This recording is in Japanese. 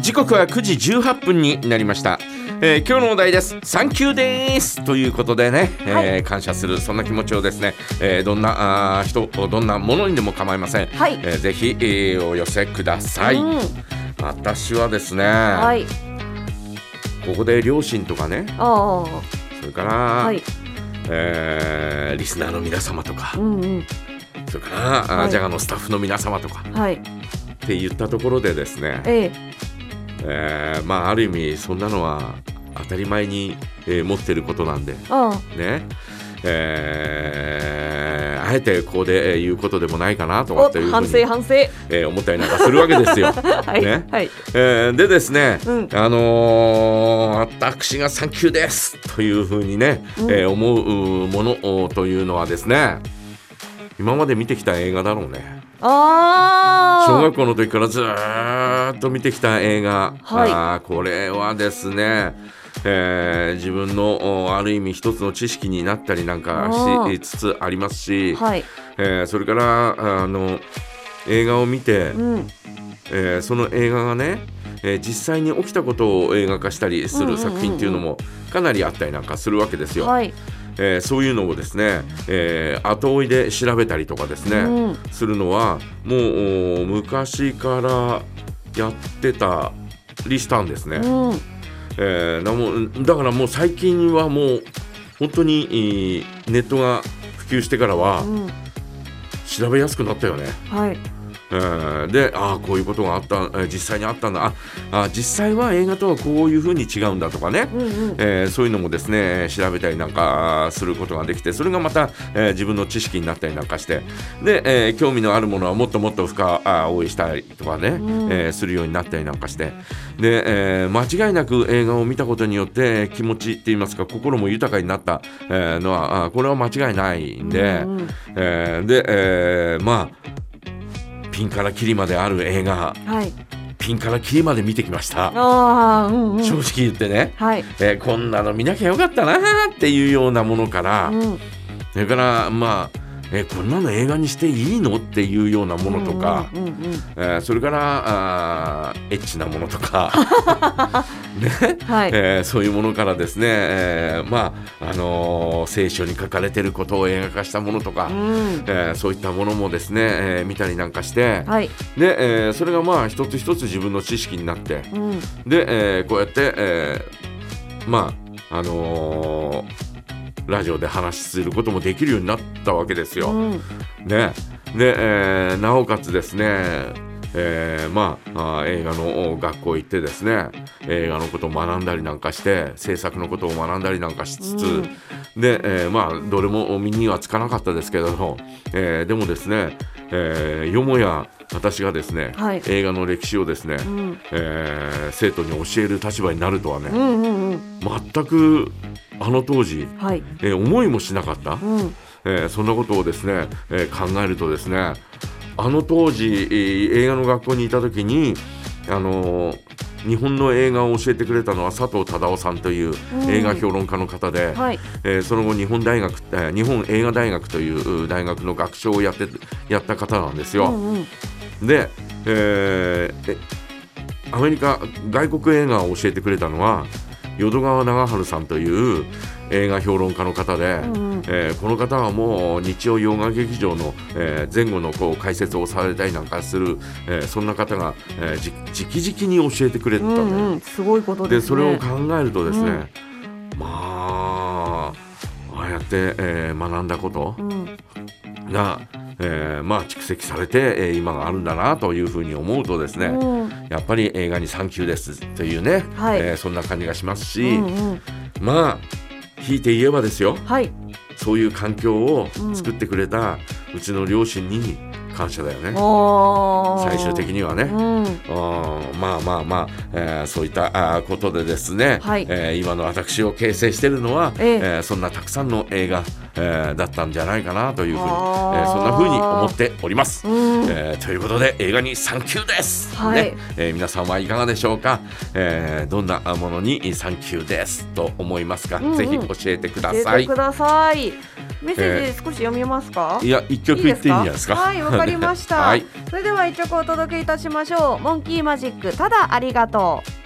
時刻は9時18分になりました、えー今日のお題ですサンキューですということでね、えーはい感謝するそんな気持ちをですね、えーどんなあー人どんなものにでも構いません、はいえーぜひ、えーお寄せください、うん私はですね、はい。ここで両親とかねあそれから、あ。はい。えーリスナーの皆様とかうんうん。それから、はいジャガのスタッフの皆様とかはい。って言ったところでですね、ええ。えーまあある意味そんなのは当たり前に、えー持ってることなんであね、えーあえてここでえー言うことでもないかなとかっていう反省、反省。えー思ったりなんかするわけですよ。はい。ねはい。えーでですね、うんあのー私が「サンキューです」というふうにね、うんえー思うものというのはですね今まで見てきた映画だろうね。ああ。小学校の時からずーっと見てきた映画、はいあーこれはですね、えー自分のおある意味一つの知識になったりなんかしつつありますし、はい。えーそれからあの映画を見て、うん。えーその映画がね、えー実際に起きたことを映画化したりする作品っていうのもかなりあったりなんかするわけですよ。はい。えーそういうのをですね、えー後追いで調べたりとかですね、うんするのはもうお昔からやってたりしたんですね。うん。えーなもうだからもう最近はもう本当にえーネットが普及してからはうん。調べやすくなったよね。はい。えーでああこういうことがあった、えー実際にあったんだ。ああ実際は映画とはこういうふうに違うんだとかね、うんうん。えーそういうのもですね調べたりなんかすることができてそれがまた、えー自分の知識になったりなんかして。で、えー興味のあるものはもっともっと深追いしたりとかね、うん。えーするようになったりなんかして。で、えー間違いなく映画を見たことによって気持ちって言いますか心も豊かになった、えーのはあこれは間違いないんで、うんうん。えーで、えーまあピンからキリまである映画はい。ピンからキリまで見てきました。ああ。うんうん。正直言ってね、はい。えーこんなの見なきゃよかったなーっていうようなものから、うん。それからまあ、えーこんなの映画にしていいのっていうようなものとか、うんうんうんうん。えーそれからあーエッチなものとか、ねはい。えーそういうものからですね、えーまああのー聖書に書かれてることを映画化したものとか、うん。えーそういったものもですね、えー見たりなんかして、はい。で、えーそれがまあ一つ一つ自分の知識になってうん。で、えーこうやって、えーまああのーラジオで話しすることもできるようになったわけですよ。うん。ね、で、えーなおかつですね、えーまあ映画の学校行ってですね映画のことを学んだりなんかして制作のことを学んだりなんかしつつ、うんで、えーまあどれも身にはつかなかったですけれども、えーでもですね、えーよもや私がですね、はい映画の歴史をですね、うん。えー生徒に教える立場になるとはね、うんうんうん。全くあの当時、はい。えー思いもしなかった、うん。えーそんなことをですね、えー考えるとですねあの当時、えー映画の学校にいた時にあのー日本の映画を教えてくれたのは佐藤忠夫さんといううん映画評論家の方で、はい。えーその後日本大学、えー日本映画大学というう大学の学長をやってやった方なんですよ。うんうん。で、えーえアメリカ外国映画を教えてくれたのは淀川長春さんという映画評論家の方で、うんうんえーこの方はもう日曜洋画劇場の、えー前後のこう解説をされたりなんかする、えーそんな方が、えーじ直々に教えてくれたで,、うんんうん。すごいことでそれを考えるとですね、まあああやって、えー学んだことうん。が、えーまあ蓄積されて、えー今があるんだなというふうに思うとですね、うん。やっぱり映画に「サンキューです」というね、はいえーそんな感じがしますし、うんうん。まあ引いて言えばですよはい。そういう環境を作ってくれたうちの両親に感謝だよね。最終的にはね、うん。うんまあまあまあ、えーそういったことでですね、はい。えー今の私を形成しているのは、ええ。えーそんなたくさんの映画えーだったんじゃないかなというふうに、えあー。ーそんなふうに思っております。うん。えーということで映画にサンキューです、はい。ね。えー皆さんはいかがでしょうか、えーどんなものにサンキューですと思いますか、うんうん。ぜひ教えてくだ教えさいてください。メッセージ少し読みますか？いや一曲言っていいんじゃないですか？はい、わかりました。はいそれでは一曲お届けいたしましょう。モンキーマジック、ただありがとう。